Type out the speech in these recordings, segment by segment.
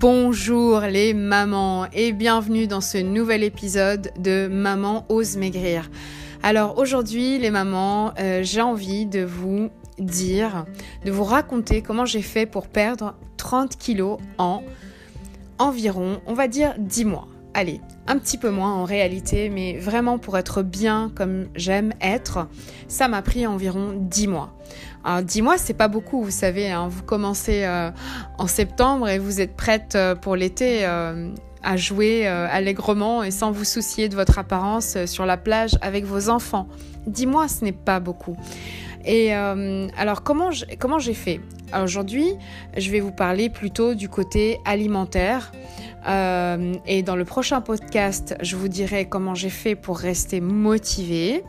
Bonjour les mamans et bienvenue dans ce nouvel épisode de Maman ose maigrir. Alors aujourd'hui les mamans, euh, j'ai envie de vous dire, de vous raconter comment j'ai fait pour perdre 30 kilos en environ, on va dire 10 mois. Allez, un petit peu moins en réalité, mais vraiment pour être bien comme j'aime être, ça m'a pris environ 10 mois. Alors 10 mois, c'est pas beaucoup, vous savez, hein. vous commencez euh, en septembre et vous êtes prête euh, pour l'été euh, à jouer allègrement et sans vous soucier de votre apparence sur la plage avec vos enfants. 10 mois, ce n'est pas beaucoup. Et alors comment j'ai fait? Aujourd'hui, je vais vous parler plutôt du côté alimentaire. Euh, et dans le prochain podcast, je vous dirai comment j'ai fait pour rester motivée.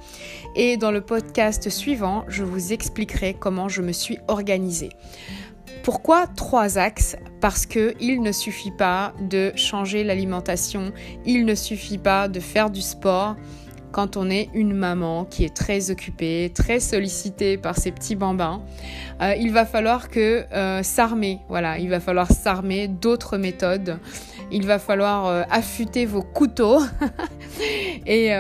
Et dans le podcast suivant, je vous expliquerai comment je me suis organisée. Pourquoi trois axes? Parce qu'il ne suffit pas de changer l'alimentation, il ne suffit pas de faire du sport, quand on est une maman qui est très occupée, très sollicitée par ses petits bambins, euh, il va falloir que euh, s'armer, voilà, il va falloir s'armer d'autres méthodes. Il va falloir euh, affûter vos couteaux. et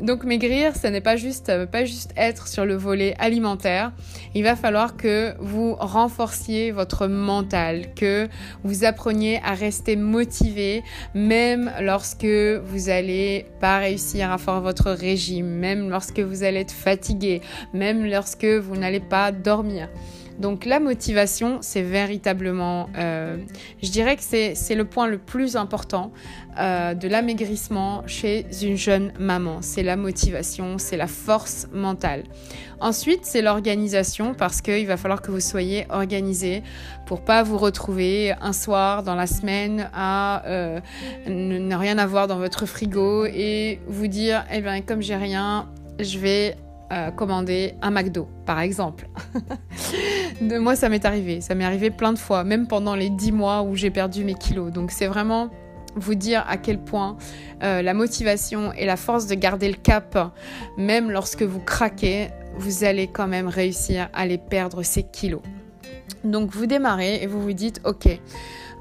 donc maigrir, ce n'est pas juste, pas juste être sur le volet alimentaire. Il va falloir que vous renforciez votre mental, que vous appreniez à rester motivé, même lorsque vous allez pas réussir à faire votre régime, même lorsque vous allez être fatigué, même lorsque vous n'allez pas dormir. Donc la motivation, c'est véritablement, euh, je dirais que c'est le point le plus important euh, de l'amaigrissement chez une jeune maman. C'est la motivation, c'est la force mentale. Ensuite, c'est l'organisation parce qu'il va falloir que vous soyez organisé pour pas vous retrouver un soir dans la semaine à euh, ne rien avoir dans votre frigo et vous dire, eh bien, comme j'ai rien, je vais euh, commander un McDo, par exemple. de moi, ça m'est arrivé. Ça m'est arrivé plein de fois, même pendant les 10 mois où j'ai perdu mes kilos. Donc, c'est vraiment vous dire à quel point euh, la motivation et la force de garder le cap, même lorsque vous craquez, vous allez quand même réussir à les perdre ces kilos. Donc vous démarrez et vous vous dites, ok,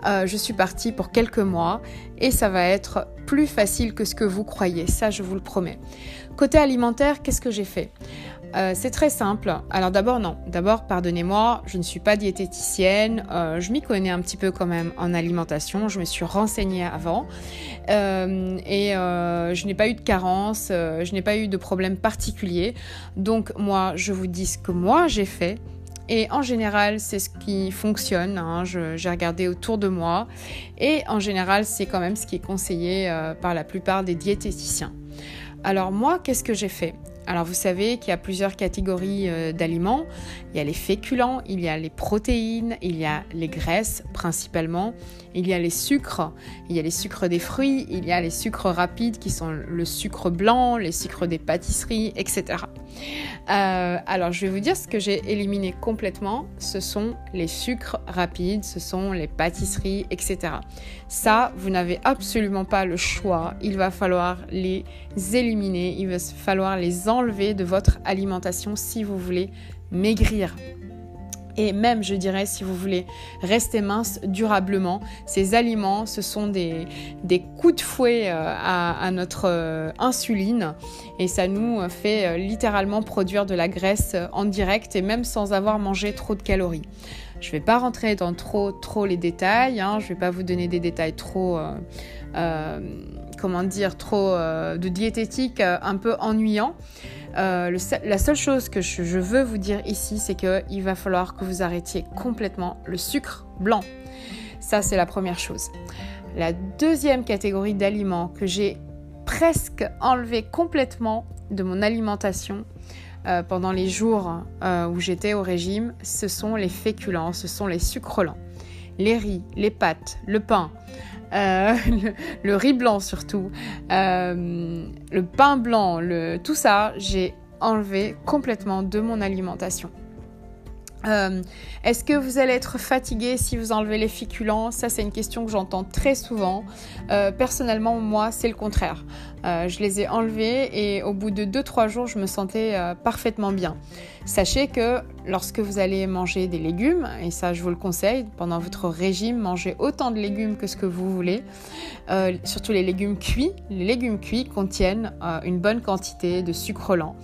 euh, je suis partie pour quelques mois et ça va être plus facile que ce que vous croyez, ça je vous le promets. Côté alimentaire, qu'est-ce que j'ai fait? Euh, c'est très simple. Alors d'abord non, d'abord pardonnez-moi, je ne suis pas diététicienne, euh, je m'y connais un petit peu quand même en alimentation, je me suis renseignée avant. Et je n'ai pas eu de carence, je n'ai pas eu de problème particulier. Donc moi je vous dis ce que moi j'ai fait et en général, c'est ce qui fonctionne. Hein. J'ai regardé autour de moi. Et en général, c'est quand même ce qui est conseillé euh, par la plupart des diététiciens. Alors moi, qu'est-ce que j'ai fait? Alors vous savez qu'il y a plusieurs catégories euh, d'aliments. Il y a les féculents, il y a les protéines, il y a les graisses principalement, il y a les sucres, il y a les sucres des fruits, il y a les sucres rapides qui sont le sucre blanc, les sucres des pâtisseries, etc. Euh, alors, je vais vous dire ce que j'ai éliminé complètement. Ce sont les sucres rapides, ce sont les pâtisseries, etc. Ça, vous n'avez absolument pas le choix. Il va falloir les éliminer, il va falloir les enlever de votre alimentation si vous voulez maigrir. Et même, je dirais, si vous voulez rester mince durablement, ces aliments, ce sont des, coups de fouet euh, à, notre euh, insuline et ça nous fait euh, littéralement produire de la graisse en direct et même sans avoir mangé trop de calories. Je ne vais pas rentrer dans trop, trop les détails, hein, je ne vais pas vous donner des détails trop... comment dire, trop de diététique un peu ennuyant. Euh, la seule chose que je, veux vous dire ici, c'est qu'il va falloir que vous arrêtiez complètement le sucre blanc. Ça, c'est la première chose. La deuxième catégorie d'aliments que j'ai presque enlevé complètement de mon alimentation euh, pendant les jours euh, où j'étais au régime, ce sont les féculents, ce sont les sucres lents. Les riz, les pâtes, le pain, euh, le, riz blanc surtout, le pain blanc, le, tout ça, j'ai enlevé complètement de mon alimentation. Euh, est-ce que vous allez être fatigué si vous enlevez les féculents? Ça, c'est une question que j'entends très souvent. Euh, personnellement, moi, c'est le contraire. Euh, je les ai enlevés et au bout de 2-3 jours, je me sentais parfaitement bien. Sachez que lorsque vous allez manger des légumes, et ça, je vous le conseille, pendant votre régime, mangez autant de légumes que ce que vous voulez, surtout les légumes cuits. Les légumes cuits contiennent une bonne quantité de sucre lent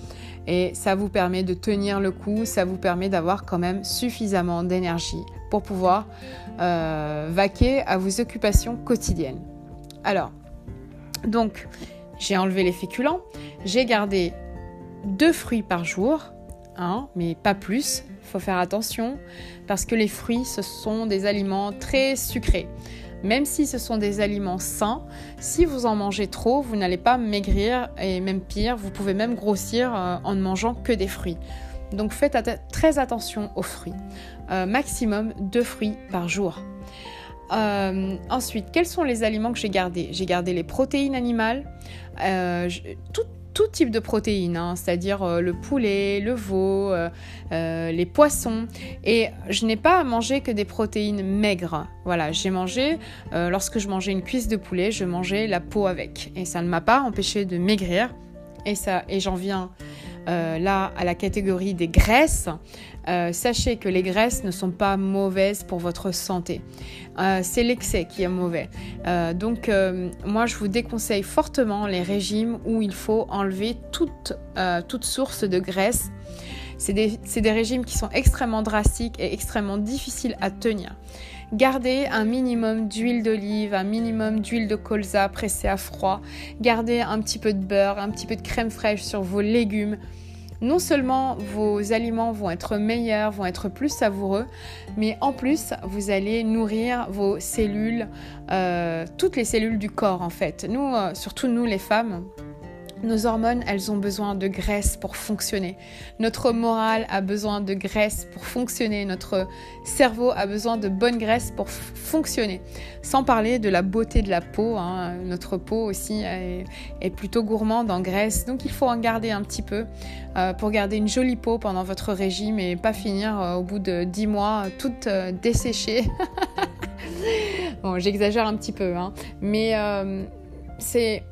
et ça vous permet de tenir le coup, ça vous permet d'avoir quand même suffisamment d'énergie pour pouvoir euh, vaquer à vos occupations quotidiennes. Alors, donc, j'ai enlevé les féculents, j'ai gardé deux fruits par jour, hein, mais pas plus. Il faut faire attention parce que les fruits, ce sont des aliments très sucrés. Même si ce sont des aliments sains, si vous en mangez trop, vous n'allez pas maigrir et même pire, vous pouvez même grossir euh, en ne mangeant que des fruits. Donc faites très attention aux fruits. Euh, maximum deux fruits par jour. Euh, ensuite, quels sont les aliments que j'ai gardés? J'ai gardé les protéines animales, tout type de protéines, hein, c'est-à-dire euh, le poulet, le veau, euh, euh, les poissons. Et je n'ai pas mangé que des protéines maigres. Voilà, j'ai mangé, lorsque je mangeais une cuisse de poulet, je mangeais la peau avec. Et ça ne m'a pas empêché de maigrir. Et, ça, et j'en viens là à la catégorie des graisses. Euh, sachez que les graisses ne sont pas mauvaises pour votre santé. Euh, c'est l'excès qui est mauvais. Euh, donc moi je vous déconseille fortement les régimes où il faut enlever toute, toute source de graisse. C'est des, des régimes qui sont extrêmement drastiques et extrêmement difficiles à tenir. Gardez un minimum d'huile d'olive, un minimum d'huile de colza pressée à froid. Gardez un petit peu de beurre, un petit peu de crème fraîche sur vos légumes non seulement vos aliments vont être meilleurs, vont être plus savoureux, mais en plus, vous allez nourrir vos cellules, euh, toutes les cellules du corps en fait. Nous, euh, surtout nous les femmes, nos hormones, elles ont besoin de graisse pour fonctionner. Notre morale a besoin de graisse pour fonctionner. Notre cerveau a besoin de bonne graisse pour fonctionner. Sans parler de la beauté de la peau. Hein. Notre peau aussi est, plutôt gourmande en graisse. Donc il faut en garder un petit peu euh, pour garder une jolie peau pendant votre régime et pas finir euh, au bout de 10 mois toute euh, desséchée. bon, j'exagère un petit peu. Hein. Mais c'est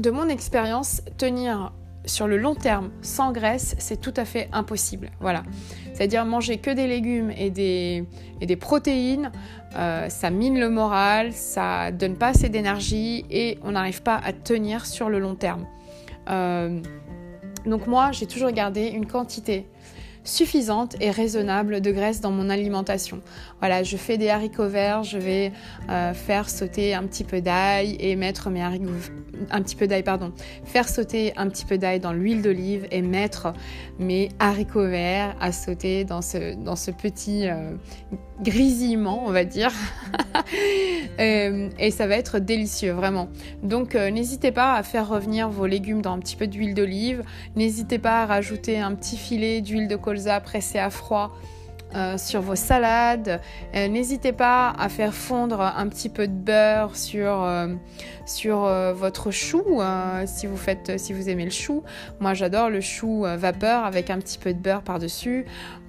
de mon expérience, tenir sur le long terme sans graisse, c'est tout à fait impossible. Voilà. C'est-à-dire manger que des légumes et des, protéines, euh, ça mine le moral, ça donne pas assez d'énergie et on n'arrive pas à tenir sur le long terme. Euh, donc moi, j'ai toujours gardé une quantité suffisante et raisonnable de graisse dans mon alimentation. Voilà, je fais des haricots verts, je vais euh, faire sauter un petit peu d'ail et mettre mes haricots un petit peu d'ail pardon, faire sauter un petit peu d'ail dans l'huile d'olive et mettre mes haricots verts à sauter dans ce dans ce petit euh, grisillement, on va dire. Euh, et ça va être délicieux, vraiment. Donc n'hésitez pas à faire revenir vos légumes dans un petit peu d'huile d'olive. N'hésitez pas à rajouter un petit filet d'huile de colza pressé à froid euh, sur vos salades. Euh, n'hésitez pas à faire fondre un petit peu de beurre sur, euh, sur votre chou si vous faites si vous aimez le chou. Moi j'adore le chou vapeur avec un petit peu de beurre par-dessus.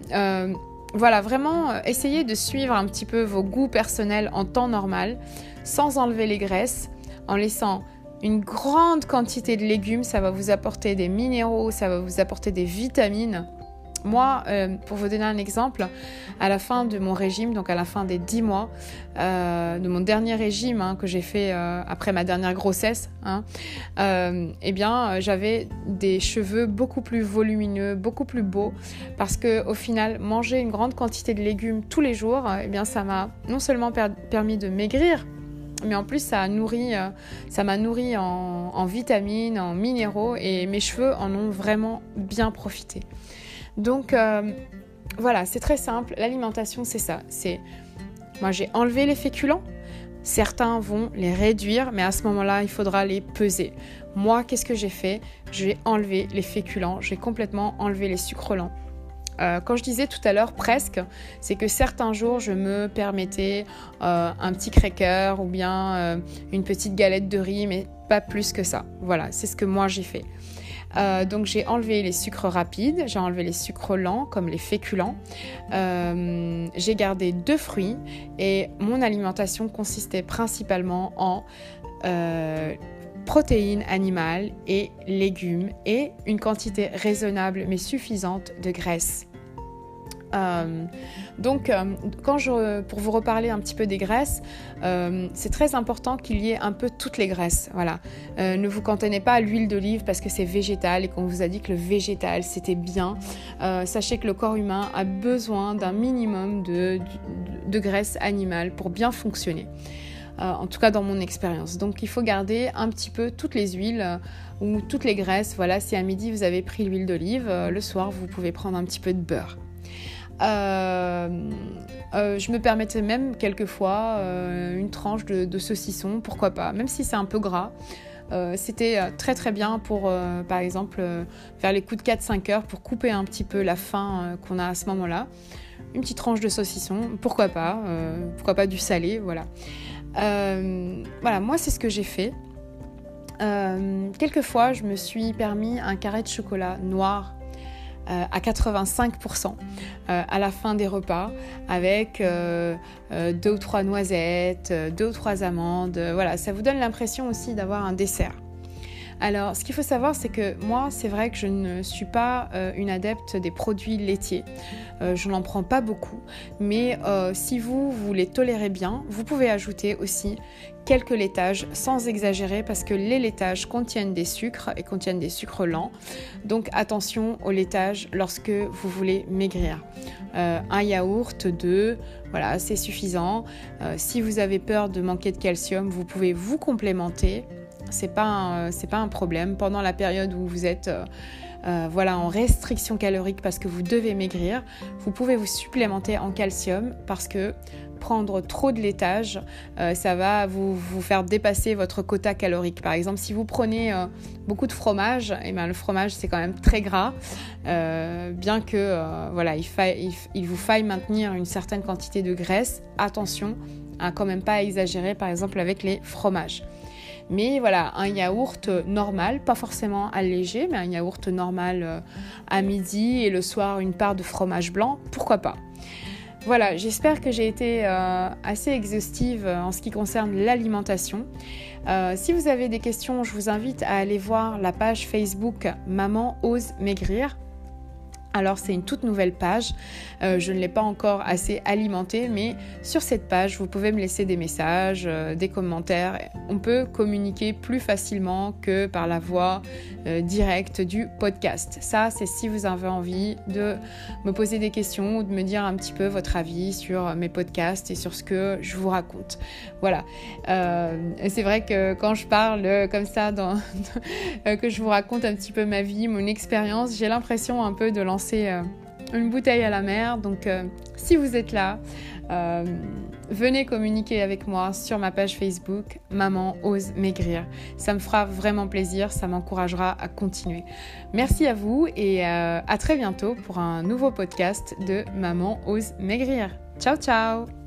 voilà, vraiment essayez de suivre un petit peu vos goûts personnels en temps normal, sans enlever les graisses, en laissant une grande quantité de légumes, ça va vous apporter des minéraux, ça va vous apporter des vitamines. Moi, euh, pour vous donner un exemple, à la fin de mon régime, donc à la fin des 10 mois, euh, de mon dernier régime hein, que j'ai fait euh, après ma dernière grossesse, hein, eh bien, j'avais des cheveux beaucoup plus volumineux, beaucoup plus beaux, parce que au final, manger une grande quantité de légumes tous les jours, eh bien, ça m'a non seulement permis de maigrir, mais en plus ça nourri, ça m'a nourri en vitamines, en minéraux, et mes cheveux en ont vraiment bien profité. Donc euh, voilà, c'est très simple. L'alimentation, c'est ça. C'est moi, j'ai enlevé les féculents. Certains vont les réduire, mais à ce moment-là, il faudra les peser. Moi, qu'est-ce que j'ai fait? J'ai enlevé les féculents, j'ai complètement enlevé les sucres lents. Euh, quand je disais tout à l'heure presque, c'est que certains jours je me permettais euh, un petit cracker ou bien une petite galette de riz, mais pas plus que ça. Voilà, c'est ce que moi j'ai fait. Euh, donc j'ai enlevé les sucres rapides, j'ai enlevé les sucres lents comme les féculents. Euh, j'ai gardé deux fruits et mon alimentation consistait principalement en protéines animales et légumes et une quantité raisonnable mais suffisante de graisse. Euh, donc, euh, quand je, pour vous reparler un petit peu des graisses, euh, c'est très important qu'il y ait un peu toutes les graisses. Voilà. ne vous cantonnez pas à l'huile d'olive parce que c'est végétal et qu'on vous a dit que le végétal c'était bien. sachez que le corps humain a besoin d'un minimum de, de, graisse animale pour bien fonctionner. en tout cas dans mon expérience. Donc il faut garder un petit peu toutes les huiles ou toutes les graisses. Voilà, si à midi vous avez pris l'huile d'olive, le soir vous pouvez prendre un petit peu de beurre. Euh, euh, je me permettais même quelquefois euh, une tranche de, saucisson, pourquoi pas, même si c'est un peu gras. C'était très très bien pour, par exemple, faire les coups de 4-5 heures pour couper un petit peu la faim qu'on a à ce moment-là. Une petite tranche de saucisson, pourquoi pas, pourquoi pas du salé, voilà. voilà, moi c'est ce que j'ai fait. quelquefois, je me suis permis un carré de chocolat noir euh, à 85% euh, à la fin des repas avec euh, deux ou trois noisettes, deux ou trois amandes. Voilà, ça vous donne l'impression aussi d'avoir un dessert. Alors, ce qu'il faut savoir, c'est que moi, c'est vrai que je ne suis pas euh, une adepte des produits laitiers. Euh, je n'en prends pas beaucoup. Mais euh, si vous, vous les tolérez bien, vous pouvez ajouter aussi quelques laitages sans exagérer parce que les laitages contiennent des sucres et contiennent des sucres lents. Donc attention au laitage lorsque vous voulez maigrir. un yaourt, deux, voilà, c'est suffisant. si vous avez peur de manquer de calcium, vous pouvez vous complémenter c'est pas c'est pas un problème pendant la période où vous êtes euh, euh, voilà en restriction calorique parce que vous devez maigrir. Vous pouvez vous supplémenter en calcium parce que prendre trop de laitage, euh, ça va vous, faire dépasser votre quota calorique. Par exemple, si vous prenez beaucoup de fromage, eh bien, le fromage c'est quand même très gras, bien que voilà, il, il, il, vous faille maintenir une certaine quantité de graisse. Attention à quand même pas exagérer, par exemple avec les fromages. Mais voilà, un yaourt normal, pas forcément allégé, mais un yaourt normal euh, à midi et le soir une part de fromage blanc, pourquoi pas. Voilà, j'espère que j'ai été euh, assez exhaustive en ce qui concerne l'alimentation. Euh, si vous avez des questions, je vous invite à aller voir la page Facebook Maman ose maigrir alors c'est une toute nouvelle page, euh, je ne l'ai pas encore assez alimentée, mais sur cette page, vous pouvez me laisser des messages, euh, des commentaires. On peut communiquer plus facilement que par la voie euh, directe du podcast. Ça, c'est si vous avez envie de me poser des questions ou de me dire un petit peu votre avis sur mes podcasts et sur ce que je vous raconte. Voilà. c'est vrai que quand je parle comme ça, que je vous raconte un petit peu ma vie, mon expérience, j'ai l'impression un peu de lancer c'est euh, une bouteille à la mer. Donc euh, si vous êtes là, euh, venez communiquer avec moi sur ma page Facebook Maman ose maigrir. Ça me fera vraiment plaisir, ça m'encouragera à continuer. Merci à vous et à très bientôt pour un nouveau podcast de Maman ose maigrir. Ciao ciao